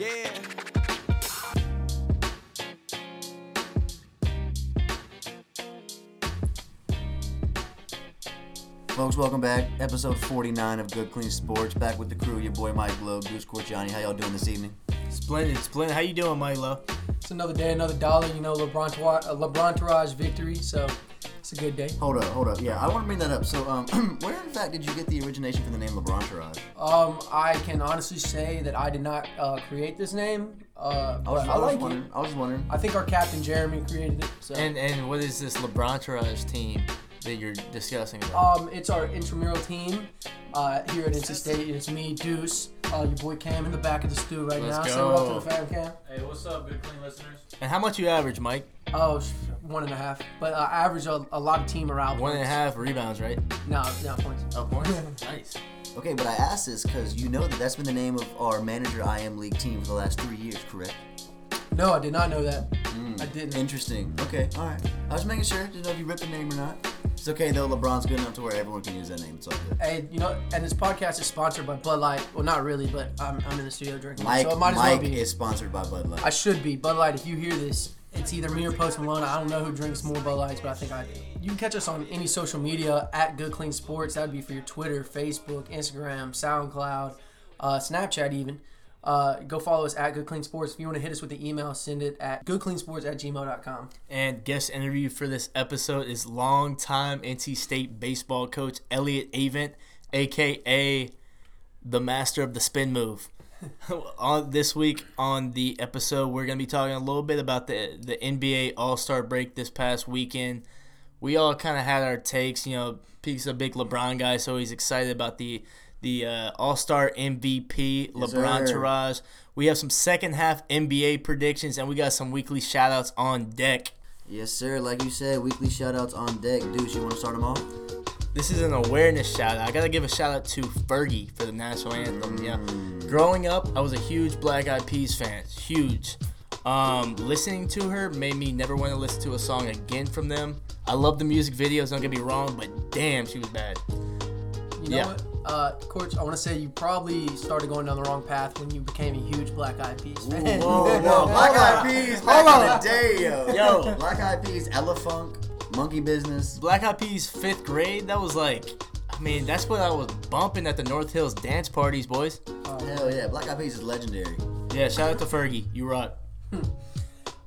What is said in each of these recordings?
Yeah. Folks, welcome back. Episode 49 of Good Clean Sports. Back with the crew, your boy Mike Lowe, Goose Corciani. How y'all doing this evening? Splendid, splendid. How you doing, Mike Milo? It's another day, another dollar. You know, LeBron, uh, LeBron Taraj victory. So it's a good day. Hold up, hold up. Yeah, I want to bring that up. So, um, where in fact did you get the origination for the name LeBron Um, I can honestly say that I did not uh, create this name. Uh, I was, but I I was like it. wondering. I was wondering. I think our captain Jeremy created it. So. And and what is this LeBron team that you're discussing about? Um, it's our intramural team uh, here at NC State. It's me, Deuce, uh, your boy Cam in the back of the stew right Let's now. Say go. what up to the fam, Cam. Hey, what's up, good clean listeners? and how much you average, Mike? Oh, sh- one and a half. But uh, I average a, a lot of team around. One and a half rebounds, right? No, no points. Oh, points. nice. Okay, but I asked this because you know that that's been the name of our manager IM League team for the last three years, correct? No, I did not know that. Hmm. I didn't. Interesting. Okay, all right. I was making sure. Didn't know if you ripped the name or not. It's okay though. LeBron's good enough to where everyone can use that name. It's all good. Hey, you know, and this podcast is sponsored by Bud Light. Well, not really, but I'm, I'm in the studio drinking. Mike, so it might as Mike well be. is sponsored by Bud Light. I should be. Bud Light, if you hear this, it's either me or Post Malone. I don't know who drinks more Bud Lights, but I think I do. You can catch us on any social media at Good Clean Sports. That would be for your Twitter, Facebook, Instagram, SoundCloud, uh, Snapchat, even. Uh, go follow us at Good Clean Sports. If you want to hit us with the email, send it at goodcleansports at gmail.com. And guest interview for this episode is longtime NC State baseball coach Elliott Avent, aka the master of the spin move. on this week on the episode, we're gonna be talking a little bit about the the NBA All Star break this past weekend. We all kind of had our takes. You know, Pete's a big LeBron guy, so he's excited about the the uh, All Star MVP LeBron sir. Taraj. We have some second half NBA predictions, and we got some weekly shout outs on deck. Yes, sir. Like you said, weekly shoutouts on deck. Deuce, you want to start them off? This is an awareness shout out. I gotta give a shout out to Fergie for the national anthem. Yeah, growing up, I was a huge Black Eyed Peas fan. Huge. Um, listening to her made me never want to listen to a song again from them. I love the music videos. Don't get me wrong, but damn, she was bad. You know Yeah. what? Uh, Coach, I want to say you probably started going down the wrong path when you became a huge Black Eyed Peas fan. Whoa, whoa, Black Eyed Peas, back Hold in on. the day, yo. Yo. Black Eyed Peas, Elephunk, Monkey Business. Black Eyed Peas fifth grade. That was like, I mean, that's what I was bumping at the North Hills dance parties, boys. Oh, Hell yeah, Black Eyed Peas is legendary. Yeah, shout out to Fergie. You rock.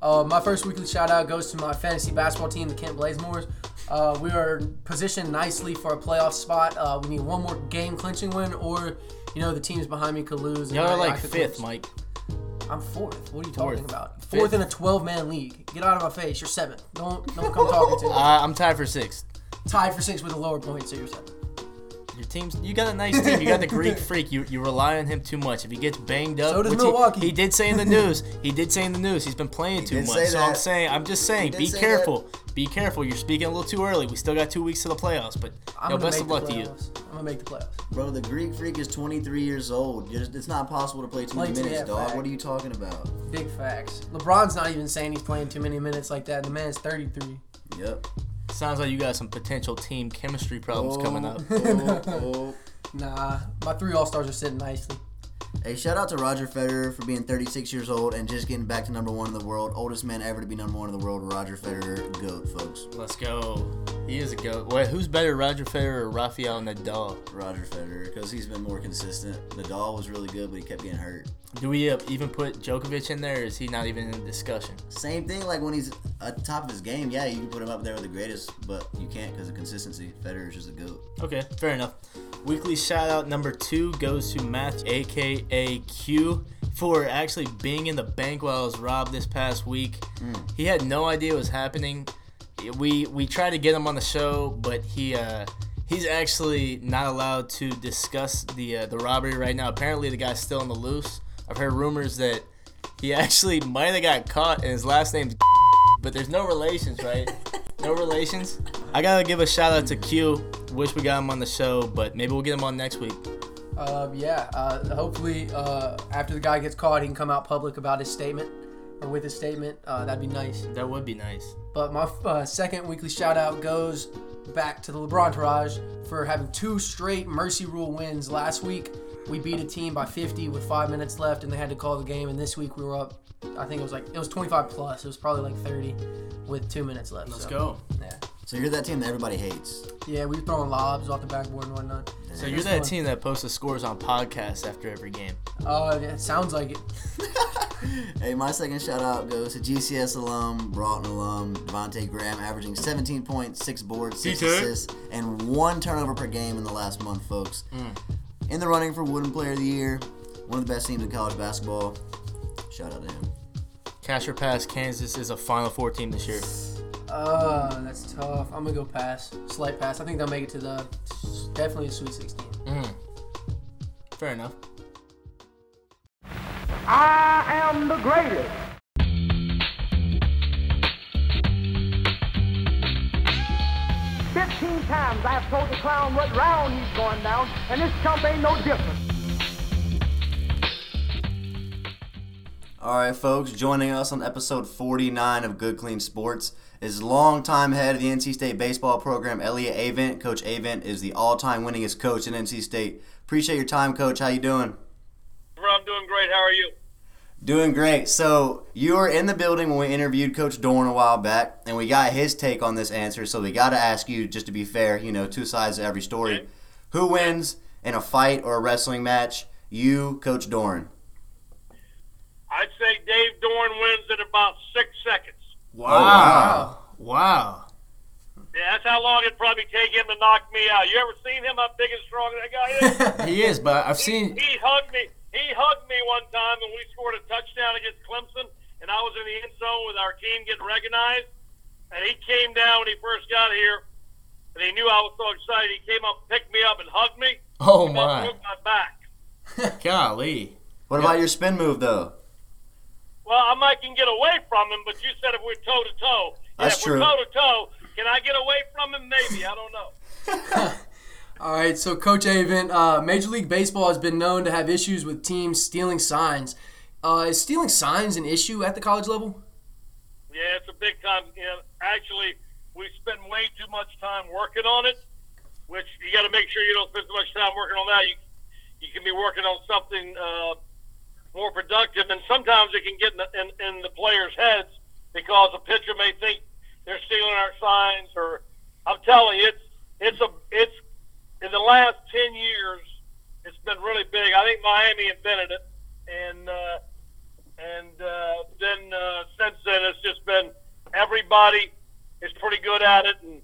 Uh, my first weekly shout out goes to my fantasy basketball team, the Kent Blazemores. Uh, we are positioned nicely for a playoff spot. Uh, we need one more game clinching win, or you know the teams behind me could lose. and Y'all are like fifth, lose. Mike. I'm fourth. What are you talking Fourth. about? Fifth. Fourth in a 12 man league. Get out of my face. You're seventh. Don't don't come talking to me. Uh, I'm tied for sixth. Tied for sixth with a lower point, so you're seventh. Your team's you got a nice team. You got the Greek freak. You you rely on him too much. If he gets banged up, So does which he- Milwaukee. He, did say in the news. He did say in the news he's been playing too much. say So I'm saying I'm just saying be say careful. Be careful. You're speaking a little too early. We still got two weeks to the playoffs. But I'm yo, best of luck to you. I'm gonna make the playoffs. Bro, the Greek Freak is 23 years old. Just- it's not possible to play too many Play too- minutes, dog. fact. What are you talking about? Big facts. LeBron's not even saying he's playing too many minutes like that. The man's 33. Yep. Sounds like you got some potential team chemistry problems coming oh, up. Oh, oh. Nah, my three All Stars are sitting nicely. Hey, shout out to Roger Federer for being 36 years old and just getting back to number one in the world. Oldest man ever to be number one in the world, Roger Federer, GOAT, folks. Let's go. He is a goat. Wait, who's better, Roger Federer or Rafael Nadal? Roger Federer, because he's been more consistent. Nadal was really good, but he kept getting hurt. Do we uh, even put Djokovic in there? Or is he not even in discussion? Same thing, like when he's at the top of his game, yeah, you can put him up there with the greatest, but you can't because of consistency. Federer's just a GOAT. Okay, fair enough. Weekly shout out number two goes to Matthew, aka Q, for actually being in the bank while I was robbed this past week. He had no idea what was happening. We we tried to get him on the show, but he uh, he's actually not allowed to discuss the uh, the robbery right now. Apparently, the guy's still on the loose. I've heard rumors that he actually might have got caught, and his last name's but there's no relations, right? no relations. I gotta give a shout out to Q. Wish we got him on the show, but maybe we'll get him on next week. Uh, yeah. Uh, hopefully, uh, after the guy gets caught, he can come out public about his statement or with his statement. Uh, that'd be nice. That would be nice. But my uh, second weekly shout out goes back to the LeBron Taraj for having two straight Mercy Rule wins last week. we beat a team by 50 with five minutes left, and they had to call the game. And this week we were up. I think it was like it was 25 plus. It was probably like 30 with two minutes left. Let's so, go. Yeah, So you're that team that everybody hates. yeah, we were throwing lobs off the backboard and whatnot. So you're that fun. team that posts the scores on podcasts after every game. Oh, yeah, it sounds like it. Hey, my second shout out goes to GCS alum, Broughton alum, Devonte' Graham, averaging 17 points, 6 boards, 6 DJ. assists, and 1 turnover per game in the last month, folks. Mm. In the running for Wooden Player of the Year, one of the best teams in college basketball. Shout out to him. Casher Pass, Kansas is a Final Four team this year. Uh, that's tough. I'm gonna go pass, slight pass. I think they'll make it to the definitely a Sweet 16. Mm. Fair enough. I am the greatest. Fifteen times I have told the clown what round he's going down, and this chump ain't no different. All right, folks, joining us on episode 49 of Good Clean Sports is longtime head of the NC State baseball program, Elliott Avent. Coach Avent is the all-time winningest coach in NC State. Appreciate your time, Coach. How you doing? I'm doing great. How are you? Doing great. So you were in the building when we interviewed Coach Doeren a while back, and we got his take on this answer. So we got to ask you, just to be fair, you know, two sides to every story. Okay. Who wins in a fight or a wrestling match? You, Coach Doeren. I'd say Dave Doeren wins in about six seconds. wow. Wow. Yeah, that's how long it'd probably take him to knock me out. You ever seen him? How big and strong that guy is? He is, but I've seen. he hugged me. He hugged me one time when we scored a touchdown against Clemson, and I was in the end zone with our team getting recognized. And he came down when he first got here, and he knew I was so excited. He came up, picked me up, and hugged me. Oh He my. my back. Golly. What about your spin move, though? Well, I might can get away from him, but you said if we're toe to toe. That's if true. we're toe to toe, can I get away from him? Maybe. I don't know. All right, so Coach Avent, uh, Major League Baseball has been known to have issues with teams stealing signs. Uh, is stealing signs an issue at the college level? Yeah, it's a big time. You know, actually, we spend way too much time working on it, which you got to make sure you don't spend too much time working on that. You you can be working on something uh, more productive, and sometimes it can get in the, in, in the players' heads because a pitcher may think they're stealing our signs. Or I'm telling you, it's it's a it's in the last ten years, it's been really big. I think Miami invented it, and uh, and uh, then uh, since then it's just been everybody is pretty good at it, and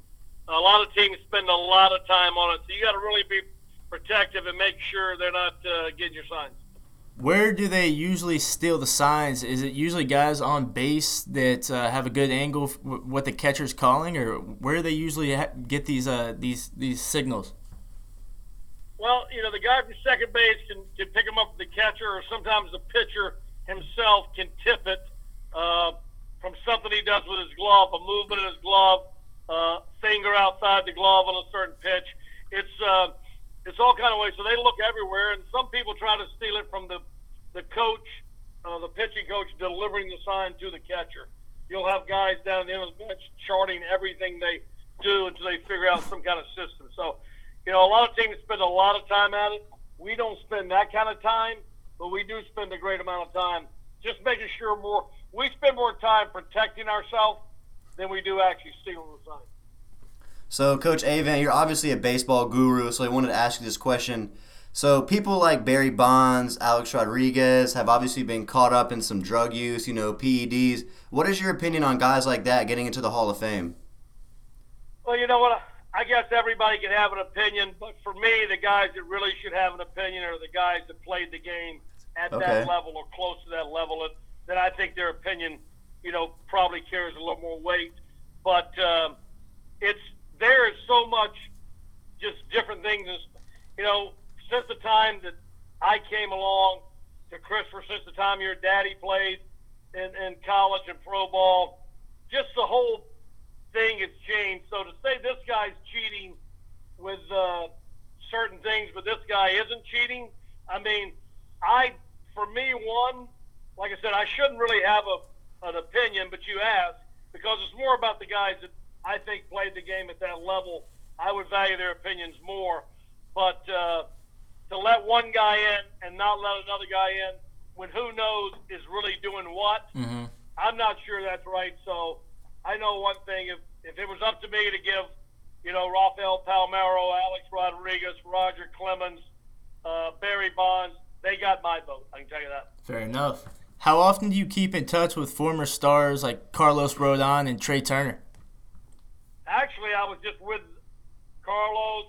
a lot of teams spend a lot of time on it. So you got to really be protective and make sure they're not uh, getting your signs. Where do they usually steal the signs? Is it usually guys on base that uh, have a good angle f- what the catcher's calling, or where do they usually ha- get these uh, these these signals? Well, you know, the guy from second base can, can pick him up the catcher, or sometimes the pitcher himself can tip it uh, from something he does with his glove, a movement in his glove, uh, finger outside the glove on a certain pitch. It's uh, it's all kind of ways. So they look everywhere, and some people try to steal it from the the coach, uh, the pitching coach, delivering the sign to the catcher. You'll have guys down the end of the bench charting everything they do until they figure out some kind of system. So, you know, a lot of teams spend a lot of time at it. We don't spend that kind of time, but we do spend a great amount of time just making sure more. We spend more time protecting ourselves than we do actually stealing the sign. So, Coach Avent, you're obviously a baseball guru, so I wanted to ask you this question. So, people like Barry Bonds, Alex Rodriguez have obviously been caught up in some drug use, you know, PEDs. What is your opinion on guys like that getting into the Hall of Fame? Well, you know what? I guess everybody can have an opinion, but for me, the guys that really should have an opinion are the guys that played the game at Okay. that level or close to that level. And then I think their opinion, you know, probably carries a little more weight. But um, it's there is so much just different things. As, you know, since the time that I came along to Christopher, since the time your daddy played in, in college and pro ball, just the whole thing has changed. So to say this guy's cheating with uh, certain things, but this guy isn't cheating, I mean, I, for me, one, like I said, I shouldn't really have a, an opinion, but you asked because it's more about the guys that I think played the game at that level. I would value their opinions more, but uh, to let one guy in and not let another guy in when who knows is really doing what. Mm-hmm. I'm not sure that's right. So I know one thing: if if it was up to me to give, you know, Rafael Palmeiro, Alex Rodriguez, Roger Clemens, uh, Barry Bonds, they got my vote. I can tell you that. Fair enough. How often do you keep in touch with former stars like Carlos Rodon and Trea Turner? Actually, I was just with Carlos,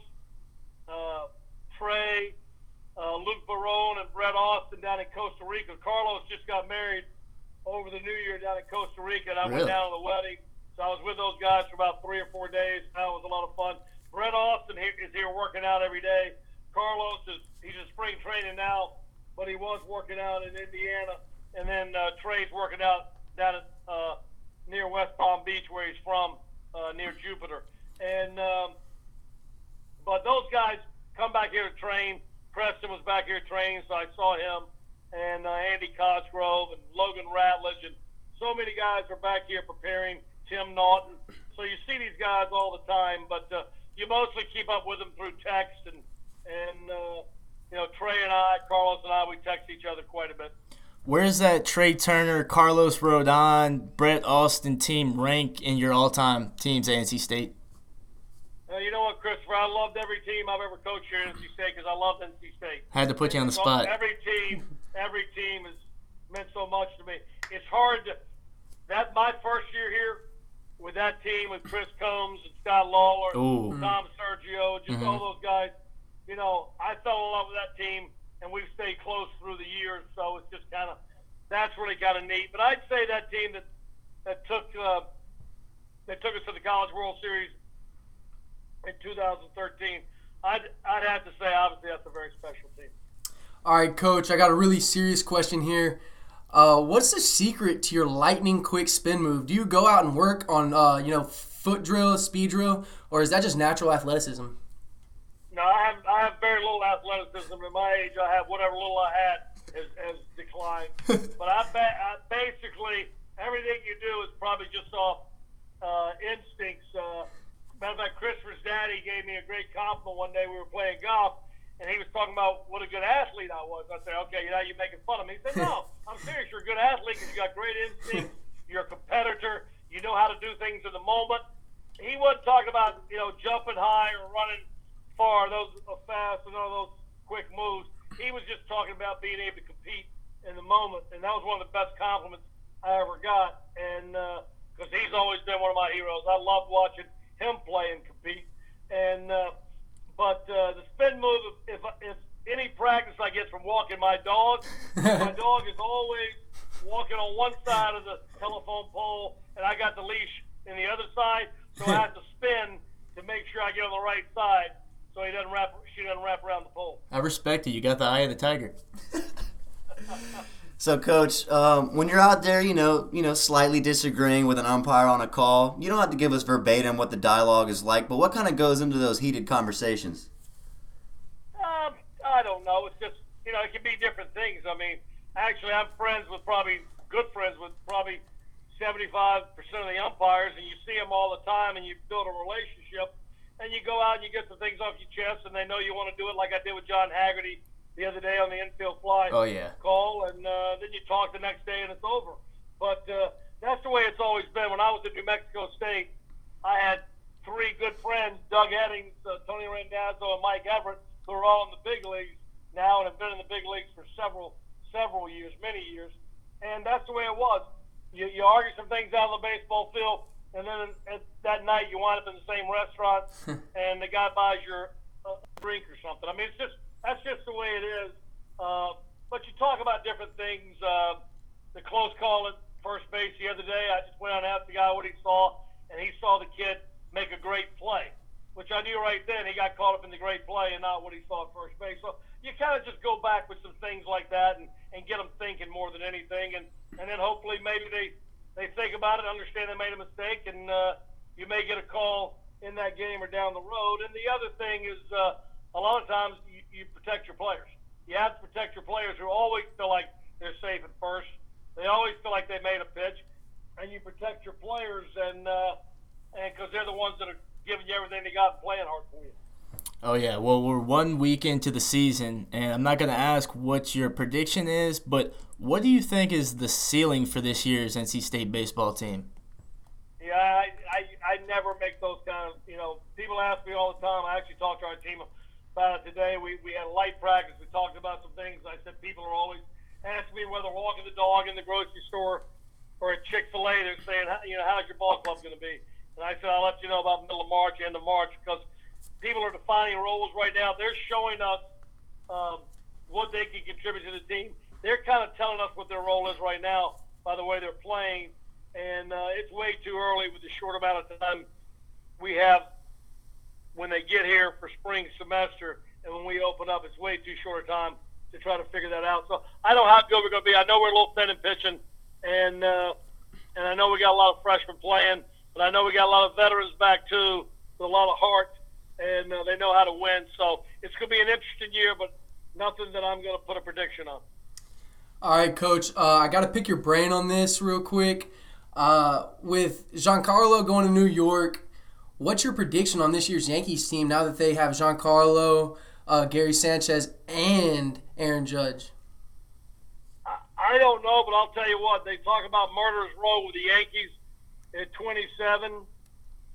uh, Trea, uh, Luke Barone, and Brett Austin down in Costa Rica. Carlos just got married over the New Year down in Costa Rica, and I Really? went down to the wedding. So I was with those guys for about three or four days. That was a lot of fun. Brett Austin is here working out every day. Carlos is he's in spring training now, but he was working out in Indiana. And then uh, Trea's working out down at uh, near West Palm Beach, where he's from, uh, near Jupiter. And um, but those guys come back here to train. Preston was back here training, so I saw him, and uh, Andy Cosgrove and Logan Ratledge, and so many guys are back here preparing. Tim Naughton. So you see these guys all the time, but uh, you mostly keep up with them through text and and uh, you know Trea and I, Carlos and I, we text each other quite a bit. Where's that Trea Turner, Carlos Rodon, Brett Austin team rank in your all-time teams at NC State? Uh, you know what, Christopher? I loved every team I've ever coached here at NC State because I loved NC State. Had to put you on the spot. Every team, every team has meant so much to me. It's hard to. That my first year here with that team with Chris Combs and Scott Lawler, Ooh. Tom Sergio, just Mhm. all those guys. You know, I fell in love with that team, and we've stayed close through the years. So it's just kind of that's really kind of neat. But I'd say that team that that took uh, that took us to the College World Series in 2013. I'd I'd have to say obviously that's a very special team. All right, coach, I got a really serious question here. Uh, what's the secret to your lightning quick spin move? Do you go out and work on, uh, you know, foot drill, speed drill, or is that just natural athleticism? No, I have I have very little athleticism. At my age, I have whatever little I had has, has declined. but I, ba- I basically everything you do is probably just off uh, instincts. Uh, matter of fact, Christopher's daddy gave me a great compliment one day. We were playing golf, and he was talking about what a good athlete I was. I said, "Okay, now you're making fun of me." He said, "No, I'm serious. You're a good athlete because you got great instincts. You're a competitor. You know how to do things in the moment." He wasn't talking about you know jumping high or running far, those are fast and all those quick moves. He was just talking about being able to compete in the moment, and that was one of the best compliments I ever got. And because he's always been one of my heroes, I loved watching him play and compete. And uh, but uh, the spin move, if if any practice I get from walking my dog, my dog is always walking on one side of the telephone pole, and I got the leash in the other side, so I have to spin to make sure I get on the right side, so he doesn't wrap, she doesn't wrap around the pole. I respect it. You got the eye of the tiger. So, coach, um, when you're out there, you know, you know, slightly disagreeing with an umpire on a call, you don't have to give us verbatim what the dialogue is like, but what kind of goes into those heated conversations? Um, I don't know. It's just you know, it can be different things. I mean, actually, I'm friends with probably good friends with probably 75 percent of the umpires, and you see them all the time, and you build a relationship, and you go out and you get some things off your chest, and they know you want to do it, like I did with John Haggerty the other day on the infield fly Oh yeah. call, and uh, then you talk the next day, and it's over. But uh, that's the way it's always been. When I was at New Mexico State, I had three good friends, Doug Eddings, uh, Tony Randazzo, and Mike Everitt, who are all in the big leagues now and have been in the big leagues for several several years, many years. And that's the way it was. You, you argue some things out on the baseball field, and then at, that night you wind up in the same restaurant, and the guy buys your uh, drink or something. I mean, it's just that's just the way it is. Uh, but you talk about different things. Uh, the close call at first base the other day, I just went out and asked the guy what he saw, and he saw the kid make a great play, which I knew right then he got caught up in the great play and not what he saw at first base. So you kind of just go back with some things like that and, and get them thinking more than anything, and, and then hopefully maybe they they think about it, understand they made a mistake, and uh, you may get a call in that game or down the road. And the other thing is, uh, a lot of times you, you protect your players. You have to protect your players who always feel like they're safe at first. They always feel like they made a pitch, and you protect your players, and uh, and because they're the ones that are giving you everything they got and playing hard for you. Oh yeah, well we're one week into the season, and I'm not gonna ask what your prediction is, but what do you think is the ceiling for this year's NC State baseball team? Yeah, I, I, I never make those kind of, you know, people ask me all the time. I actually talk to our team about it today. We, we had a light practice. We talked about some things. I said people are always asking me whether walking the dog in the grocery store or at Chick fil A, they're saying, you know, how's your ball club going to be? And I said, I'll let you know about middle of March, end of March, because people are defining roles right now. They're showing us um, what they can contribute to the team. They're kind of telling us what their role is right now by the way they're playing, and uh, it's way too early with the short amount of time we have when they get here for spring semester, and when we open up, it's way too short a time to try to figure that out. So I don't know how good we're going to be. I know we're a little thin in pitching, and uh, and I know we got a lot of freshmen playing, but I know we got a lot of veterans back too with a lot of heart and uh, they know how to win. So it's going to be an interesting year, but nothing that I'm going to put a prediction on. All right, Coach. Uh, I got to pick your brain on this real quick. Uh, with Giancarlo going to New York, what's your prediction on this year's Yankees team now that they have Giancarlo, uh, Gary Sanchez, and Aaron Judge? I, don't know, but I'll tell you what. They talk about murderers row with the Yankees at 27,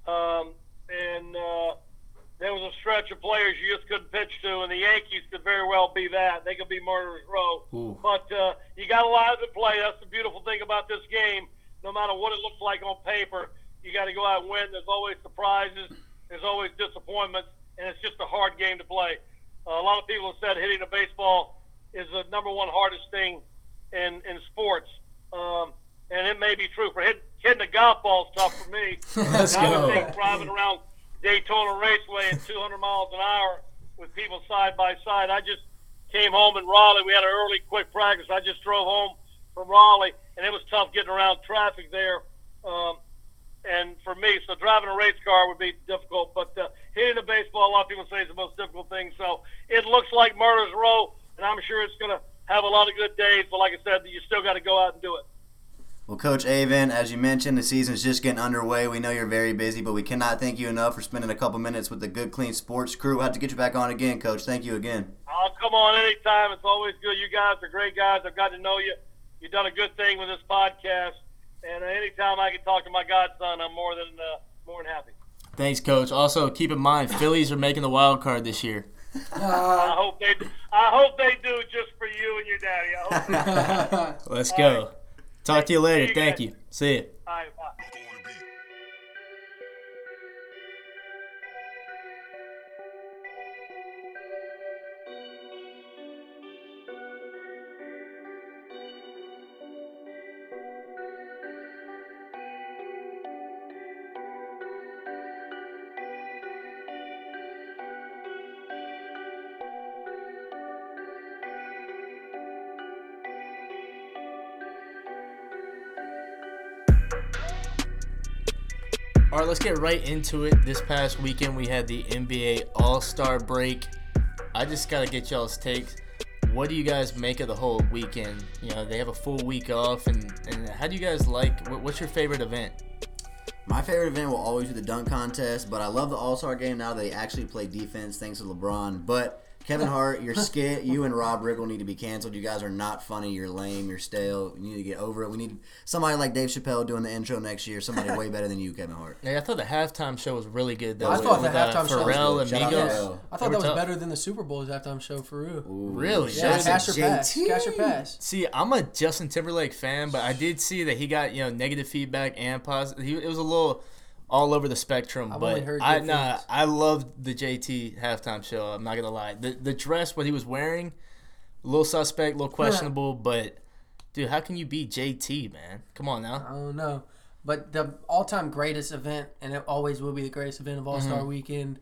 um, and uh, there was a stretch of players you just couldn't pitch to, and the Yankees could very well be that. They could be murderers row. Ooh. But uh, you got a lot of to play. That's the beautiful thing about this game. No matter what it looks like on paper, you got to go out and win. There's always surprises. There's always disappointments, and it's just a hard game to play. Uh, a lot of people have said hitting a baseball is the number one hardest thing in in sports, um, and it may be true for hit, hitting a golf ball is tough for me. Let's I go. would think driving around Daytona Raceway at 200 miles an hour with people side by side. I just came home in Raleigh. We had an early, quick practice. I just drove home from Raleigh, and it was tough getting around traffic there. Um, and for me, so driving a race car would be difficult. But uh, hitting a baseball, a lot of people say is the most difficult thing. So it looks like Murder's Row, and I'm sure it's going to have a lot of good days. But like I said, you still got to go out and do it. Well, Coach Avent, as you mentioned, the season's just getting underway. We know you're very busy, but we cannot thank you enough for spending a couple minutes with the Good Clean Sports crew. We'll have to get you back on again, Coach. Thank you again. I'll come on anytime. It's always good. You guys are great guys. I've got to know you. You've done a good thing with this podcast, and uh, anytime I can talk to my godson, I'm more than uh, more than happy. Thanks, Coach. Also, keep in mind, Phillies are making the wild card this year. I hope they. I hope they do just for you and your daddy. I hope. Let's go. Talk to you later. You Thank guys. you. See you. Right, let's get right into it. This past weekend, we had the NBA All Star break. I just got to get y'all's takes. What do you guys make of the whole weekend? You know, they have a full week off, and, and how do you guys like? what- What's your favorite event? My favorite event will always be the dunk contest, but I love the All Star game now that they actually play defense thanks to LeBron. But Kevin Hart, your skit, you and Rob Riggle need to be canceled. You guys are not funny. You're lame. You're stale. You need to get over it. We need somebody like Dave Chappelle doing the intro next year. Somebody way better than you, Kevin Hart. Yeah, I thought the halftime show was really good. Though, I with- thought the with, uh, halftime show was Pharrell good. and out to Migos. I thought were that was tough. better than the Super Bowl's halftime show for real. Really? Yeah, Shout cash to your pass. JT. Cash your pass. See, I'm a Justin Timberlake fan, but I did see that he got you know negative feedback and positive. He, it was a little all over the spectrum. I've but only heard I nah, things. I loved the JT halftime show. I'm not gonna lie. The the dress, what he was wearing, a little suspect, a little questionable. but dude, how can you beat JT, man? Come on now. I don't know. But the all-time greatest event, and it always will be the greatest event of All Star mm-hmm. Weekend,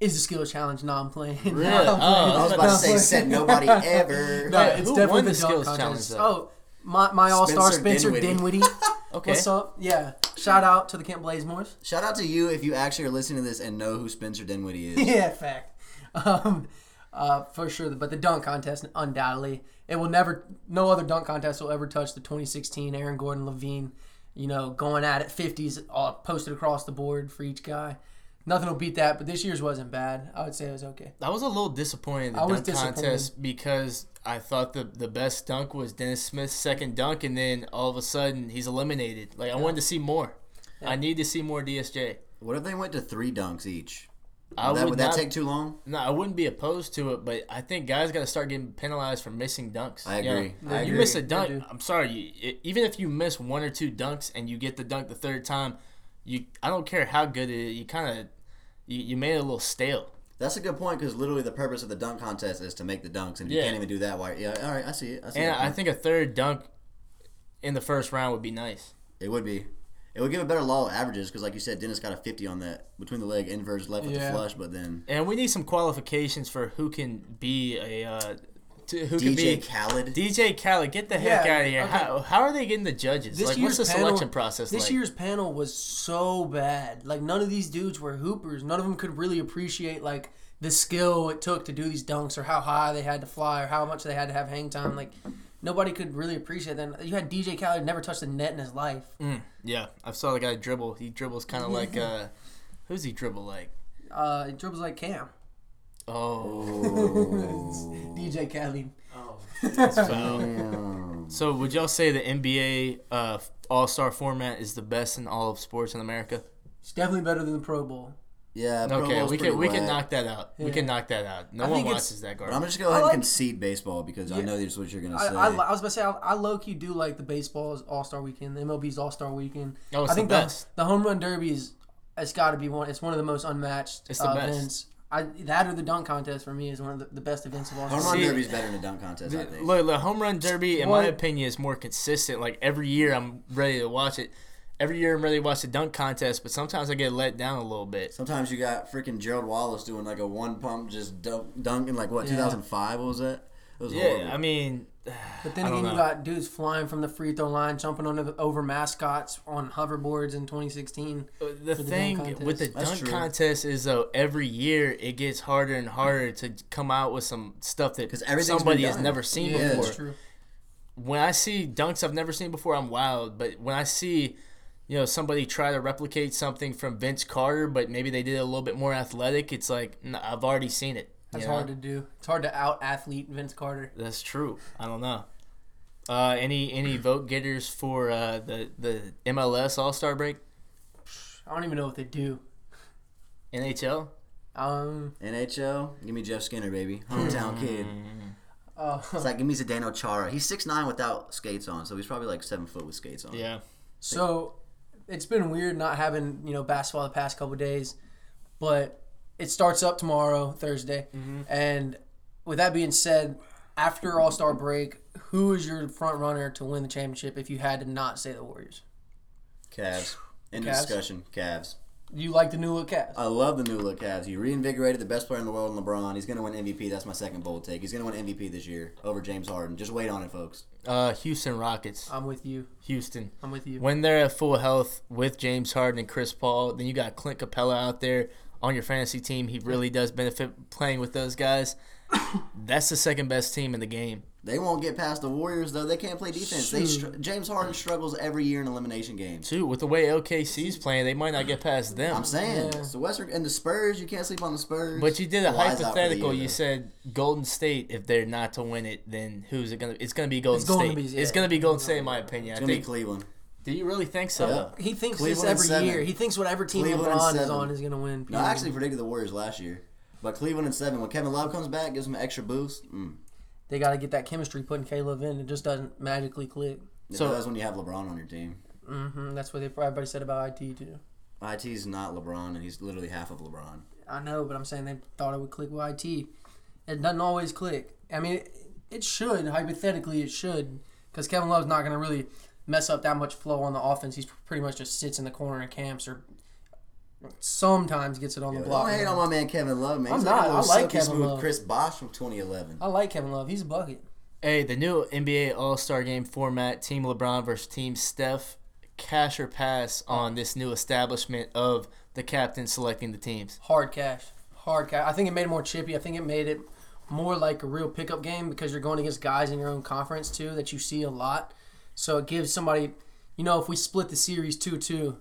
is the skill Challenge. No, I'm playing. Really? Oh. I was about to say, said nobody ever. No, it's who definitely won the, the Skills contest. Challenge, Oh, my, my all-star Spencer Spencer Dinwiddie. Dinwiddie. Okay. What's up? Yeah. Shout out to the Camp Blazemores. Shout out to you if you actually are listening to this and know who Spencer Dinwiddie is. yeah, fact. Um, uh, for sure. But the dunk contest, undoubtedly, it will never. No other dunk contest will ever touch the 2016 Aaron Gordon LaVine. You know, going at it, 50s all posted across the board for each guy. Nothing will beat that, but this year's wasn't bad. I would say it was okay. I was a little disappointed in the I was dunk disappointed. contest because I thought the the best dunk was Dennis Smith's second dunk, and then all of a sudden he's eliminated. Like I wanted to see more. I need to see more DSJ. What if they went to three dunks each? I Would that, would would that not- take too long? No, I wouldn't be opposed to it, but I think guys got to start getting penalized for missing dunks. I You know, agree. I you agree. miss a dunk. I'm sorry. You, i even if you miss one or two dunks and you get the dunk the third time, you I don't care how good it is. You kind of you, you made it a little stale. That's a good point because literally the purpose of the dunk contest is to make the dunks, and you Yeah. can't even do that. Why? Yeah, all right, I see it. I see And I think a third dunk in the first round would be nice. it would be. It would give a better law of averages because, like you said, Dennis got a 50 on that between the leg inverse left with Yeah. the flush, but then And we need some qualifications for who can be a uh, to, who can DJ be Khaled. DJ Khaled. Get the heck Yeah, out of here. okay. How, how are they getting the judges? This like, year's what's the panel, selection process like? This like? year's panel was so bad. Like none of these dudes were hoopers. None of them could really appreciate like the skill it took to do these dunks or how high they had to fly or how much they had to have hang time. Like nobody could really appreciate that. You had DJ Khaled never touched a net in his life. Mm, yeah, I saw the guy dribble. He dribbles kind of like uh, who's he dribble like? Uh, he dribbles like Cam. Oh, DJ Khaled. foul. So would y'all say the NBA uh, All Star format is the best in all of sports in America? It's definitely better than the Pro Bowl. Yeah, Pro Okay, Bowl's we pretty can we can knock that out. We can knock that out. No I one watches that garbage. I'm just gonna go ahead like- and concede baseball because I Yeah. know this is what you're gonna I, say. I, I was about to say I, I low key do like the baseball's All Star Weekend, the MLB's All Star Weekend. Oh, it's I think the best. the home run derby is it's got to be one. It's one of the most unmatched It's the uh, best. events. I, that or the dunk contest for me is one of the, the best events of all time. Home time. run See- derby's better than the dunk contest. I think. Look, the home run derby, in my opinion, is more consistent. Like every year, I'm ready to watch it. Every year, I'm ready to watch the dunk contest, but sometimes I get let down a little bit. Sometimes you got freaking Gerald Wallace doing like a one pump just dunk, dunk in like what Yeah. 2005 what was that? It was Yeah, horrible. I mean, But then again, you got dudes flying from the free throw line, jumping on the, over mascots on hoverboards in 2016. Uh, the the dunk thing contest. with the That's dunk true. contest is though every year it gets harder and harder to come out with some stuff that 'Cause everything's somebody has never seen Yeah, before. that's true. when I see dunks I've never seen before, I'm wild. But when I see, you know, somebody try to replicate something from Vince Carter, but maybe they did it a little bit more athletic, it's like I've already seen it. That's you know? hard to do. It's hard to out athlete Vince Carter. That's true. I don't know. Uh, any any vote getters for uh, the the MLS All Star break? I don't even know what they do. NHL. Um, NHL, give me Jeff Skinner, baby, hometown kid. uh, It's like give me Zdeno Chara. He's six nine without skates on, so he's probably like seven foot with skates on. Yeah. So it's been weird not having you know basketball the past couple days, but it starts up tomorrow, Thursday, and with that being said, after All Star break, who is your front runner to win the championship if you had to not say the Warriors? Cavs. End of Cavs? discussion. Cavs. You like the new look Cavs? I love the new look Cavs. You reinvigorated the best player in the world in LeBron. He's gonna win MVP. That's my second bold take. He's gonna win MVP this year over James Harden. Just wait on it, folks. Uh, Houston Rockets. I'm with you. Houston. I'm with you. When they're at full health with James Harden and Chris Paul, then you got Clint Capela out there on your fantasy team. He really does benefit playing with those guys. That's the second best team in the game. They won't get past the Warriors though. They can't play defense. They str- James Harden struggles every year in elimination games. Too with the way OKC's playing, they might not get past them. I'm saying Yeah. it's the Western and the Spurs. You can't sleep on the Spurs. But you did a Kawhi's out for the hypothetical. year, You said Golden State. If they're not to win it, then who's it gonna? It's gonna be Golden It's going State. to be- It's gonna be Golden State, in my opinion. it's I gonna be think. Cleveland. Do you really think so? Yeah. He thinks Cleveland this every seven. year. He thinks whatever team Cleveland in LeBron is on is going to win. No, I actually predicted the Warriors last year. But Cleveland and seven. When Kevin Love comes back, gives him an extra boost. Mm. they got to get that chemistry putting Caleb in. It just doesn't magically click. It So- does when you have LeBron on your team. Mm-hmm, That's what they, everybody said about IT too. IT's not LeBron, and he's literally half of LeBron. I know, but I'm saying they thought it would click with IT. It doesn't always click. I mean, it, it should. Hypothetically, it should. Because Kevin Love's not going to really mess up that much flow on the offense. He's pretty much just sits in the corner and camps or sometimes gets it on the block. don't hate on my man Kevin Love, man. I'm He's not. like I like Kevin Love. Chris Bosh from 2011. I like Kevin Love. He's a bucket. Hey, the new NBA All Star Game format: Team LeBron versus Team Steph. Cash or pass on this new establishment of the captain selecting the teams. Hard cash. Hard cash. I think it made it more chippy. I think it made it more like a real pickup game because you're going against guys in your own conference too that you see a lot. So it gives somebody, you know, if we split the series 2 2,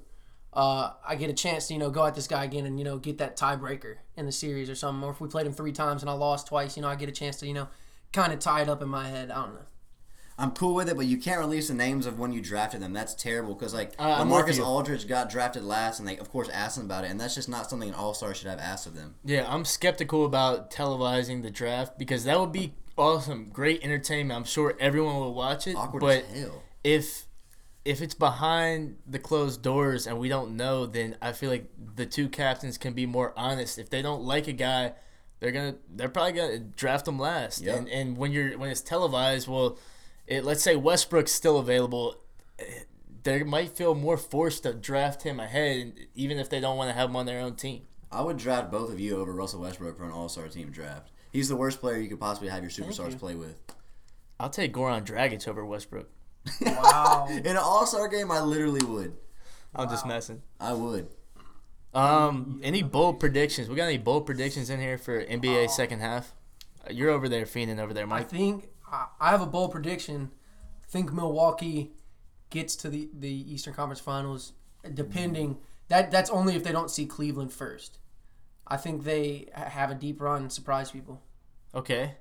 uh, I get a chance to you know go at this guy again and you know get that tiebreaker in the series or something. Or if we played him three times and I lost twice, you know I get a chance to you know kind of tie it up in my head. I don't know. I'm cool with it, but you can't release the names of when you drafted them. That's terrible because like Uh, I'm Marcus with. Aldridge got drafted last, and they of course asked him about it, and that's just not something an All Star should have asked of them. Yeah, I'm skeptical about televising the draft because that would be awesome, great entertainment. I'm sure everyone will watch it. Awkward but as hell. if if it's behind the closed doors and we don't know, then I feel like the two captains can be more honest. If they don't like a guy, they're gonna they're probably gonna draft him last. Yep. And and when you're when it's televised, well, it, let's say Westbrook's still available. They might feel more forced to draft him ahead, even if they don't want to have him on their own team. I would draft both of you over Russell Westbrook for an All Star team draft. He's the worst player you could possibly have your superstars you. play with. I'll take Goran Dragic over Westbrook. Wow. In an All Star game, I literally would. I'm just messing. I would. Um, any bold predictions? We got any bold predictions in here for NBA second half? Uh, You're over there, fiending over there, Mike. I think I I have a bold prediction. I think Milwaukee gets to the, the Eastern Conference Finals, depending that that's only if they don't see Cleveland first. I think they have a deep run and surprise people. Okay.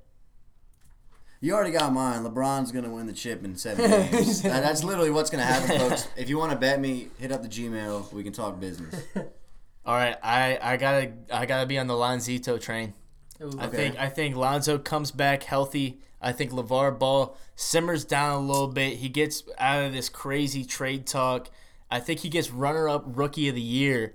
You already got mine. LeBron's gonna win the chip in seven games. That- that's literally what's gonna happen, folks. If you want to bet me, hit up the Gmail. We can talk business. All right. I, I gotta I gotta be on the Lonzito train. Ooh. I Okay. think I think Lonzo comes back healthy. I think LeVar Ball simmers down a little bit. He gets out of this crazy trade talk. I think he gets runner up rookie of the year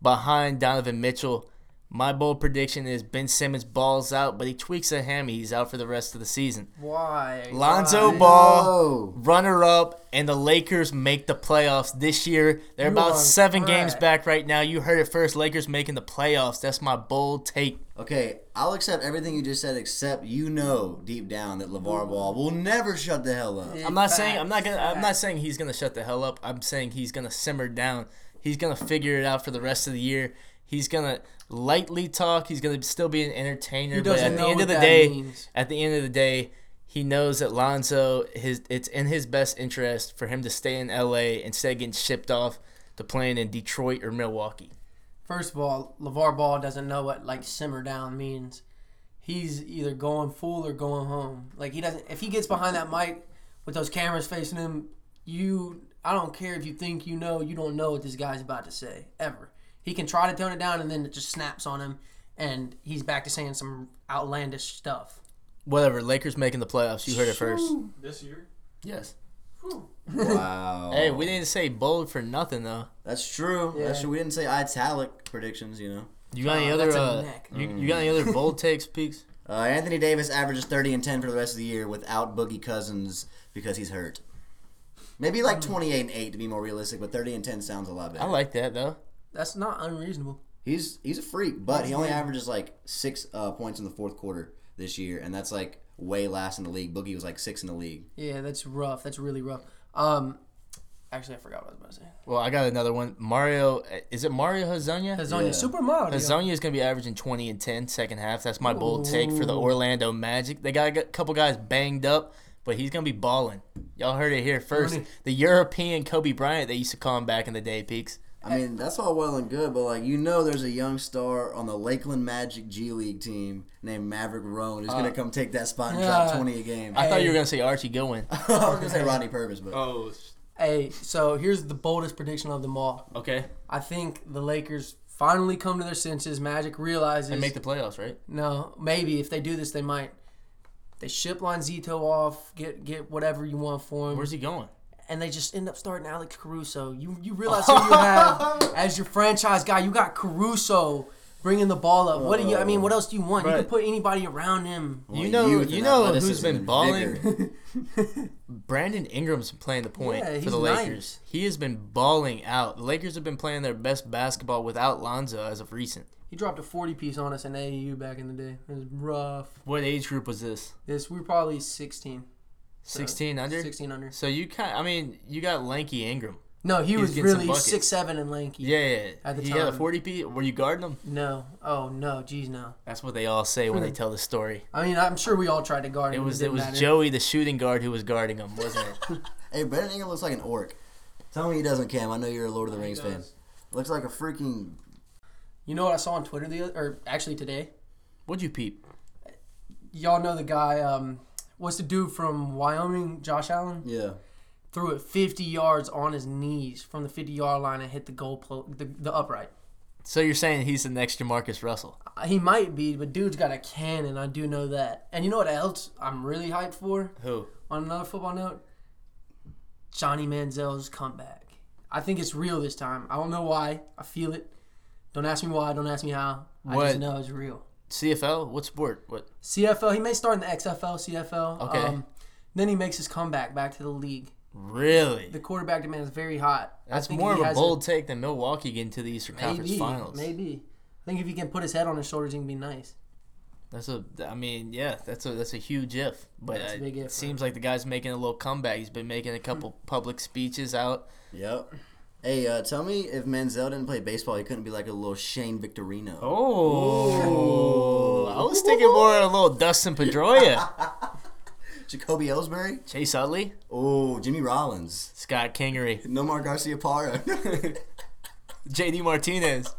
behind Donovan Mitchell. My bold prediction is Ben Simmons balls out, but he tweaks a hammy. He's out for the rest of the season. Why? Lonzo Why? Ball, runner up, and the Lakers make the playoffs this year. They're You about are seven games back right now. You heard it first. Lakers making the playoffs. That's my bold take. okay. I'll accept everything you just said, except you know deep down that LeVar Ball will never shut the hell up. I'm not saying I'm not gonna I'm not saying he's gonna shut the hell up. I'm saying he's gonna simmer down. He's gonna figure it out for the rest of the year. He's gonna lightly talk. He's gonna still be an entertainer. But at the end of the day, means. at the end of the day, he knows that Lonzo his it's in his best interest for him to stay in LA instead of getting shipped off to playing in Detroit or Milwaukee. First of all, LeVar Ball doesn't know what like simmer down means. He's either going full or going home. Like he doesn't. If he gets behind that mic with those cameras facing him, you. I don't care if you think you know. You don't know what this guy's about to say ever. He can try to tone it down, and then it just snaps on him, and he's back to saying some outlandish stuff. Whatever. Lakers making the playoffs. You heard it first. This year? Yes. Wow. Hey, we didn't say bold for nothing though. That's true. That's Yeah. true. We didn't say italic predictions. You know. You got any Uh, other that's a uh, neck. you, you got any other bold takes, Peaks? Uh, Anthony Davis averages 30 and 10 for the rest of the year without Boogie Cousins because he's hurt. Maybe like 28 and 8 to be more realistic, but 30 and 10 sounds a lot better. I like that though. That's not unreasonable. He's he's a freak, but he only averages like six uh, points in the fourth quarter this year, and that's like way last in the league. Boogie was like six in the league. Yeah, that's rough. That's really rough. Um, actually, I forgot what I was about to say. Well, I got another one. Mario, is it Mario Hezonja? Hezonja, Yeah. Super Mario. Hezonja is going to be averaging 20 and 10 second half. That's my bold take for the Orlando Magic. They got a couple guys banged up, but he's going to be balling. Y'all heard it here first. Money. The European Kobe Bryant they used to call him back in the day, Peaks. I mean, that's all well and good, but like you know, there's a young star on the Lakeland Magic G League team named Maverick Rowan who's gonna uh, come take that spot and drop yeah. 20 a game. I thought you were going to say Archie Goodwin. I was gonna say Rodney Purvis, but Oh, Hey, so here's the boldest prediction of them all. Okay. I think the Lakers finally come to their senses. Magic realizes And make the playoffs, right? no, maybe if they do this, they might. They ship Lonzito off, get get whatever you want for him, Where's he going? And they just end up starting Alex Caruso. You you realize who you have as your franchise guy. You got Caruso bringing the ball up. What do you? I mean, what else do you want? You can put anybody around him. You know, youth you know who's been and balling. Brandon Ingram's been playing the point Yeah, for he's the nice. Lakers. He has been balling out. The Lakers have been playing their best basketball without Lonzo as of recent. He dropped a forty piece on us in AAU back in the day. It was rough. What age group was this? This we were probably sixteen. So, 16 under? Sixteen under. So you kind I mean, you got lanky Ingram. No, he He was was really six seven and lanky. Yeah, yeah. At the he had a time. 40 P. Were you guarding him? No. Oh no. Geez, no. That's what they all say when they tell the story. I mean, I'm sure we all tried to guard him. It him. was it didn't was matter. Joey, the shooting guard, who was guarding him, wasn't it? Hey, Brandon Ingram looks like an orc. Tell me he doesn't, Cam. I know you're a Lord of the Rings fan. Looks like a freaking. You know what I saw on Twitter the other, or actually today? What'd you peep? Y'all know the guy. Um, what's the dude from Wyoming? Josh Allen Yeah. threw it 50 yards on his knees from the 50 yard line and hit the goal, plo- the, the upright. So you're saying he's the next Jamarcus Russell? Uh, He might be, but dude's got a cannon. I do know that. And you know what else I'm really hyped for? Who? On another football note, Johnny Manziel's comeback. I think it's real this time. I don't know why. I feel it. Don't ask me why. Don't ask me how. What? I just know it's real. CFL? What sport? What? CFL. He may start in the XFL, CFL. Okay. Um, then he makes his comeback back to the league. Really? The quarterback demand is very hot. That's more of a has bold take than Milwaukee getting to the Eastern Conference Finals. Maybe. I think if he can put his head on his shoulders, he can be nice. That's a. I mean, yeah, that's a that's a huge if. But That's a big if, it seems like the guy's making a little comeback. He's been making a couple public speeches out. Yep. Hey, uh, tell me if Manziel didn't play baseball, he couldn't be like a little Shane Victorino. Oh, I was thinking more of a little Dustin Pedroia, Jacoby Ellsbury. Chase Utley, Oh, Jimmy Rollins. Scott Kingery, Nomar Garciaparra. J.D. Martinez,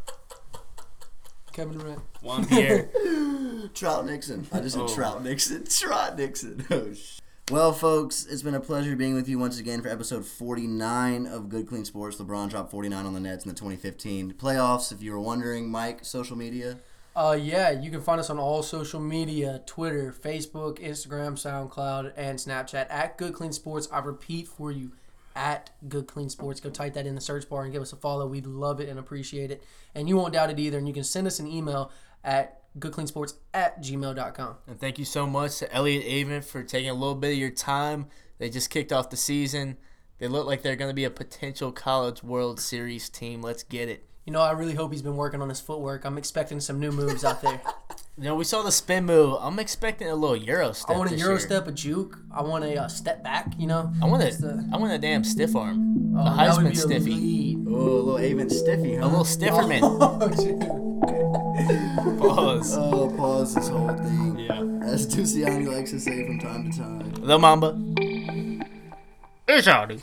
Kevin Durant. Juan Pierre. Trot Nixon. I just said Oh. Trot Nixon. Trot Nixon. Oh, sh- well, folks, it's been a pleasure being with you once again for episode 49 of Good Clean Sports. LeBron dropped 49 on the Nets in the 2015 playoffs. If you were wondering, Mike, social media. Uh, yeah, you can find us on all social media Twitter, Facebook, Instagram, SoundCloud, and Snapchat at Good Clean Sports. I repeat for you at Good Clean Sports. Go type that in the search bar and give us a follow. We'd love it and appreciate it. And you won't doubt it either. And you can send us an email at goodcleansports at gmail.com. And thank you so much to Elliott Avent for taking a little bit of your time. They just kicked off the season. They look like they're going to be a potential College World Series team. Let's get it. You know, I really hope he's been working on his footwork. I'm expecting some new moves out there. You know, we saw the spin move. I'm expecting a little Euro step. I want a Euro year. step, a juke. I want a uh, step back, you know? I want Just a, want a damn stiff arm. Oh, a that Heisman stiffy. Oh, a little Avent Stiffy, huh? A little stifferman. Oh, dude. Pause. Oh, pause this whole thing. Yeah. As Duciani likes to say from time to time. The Mamba. It's Audi.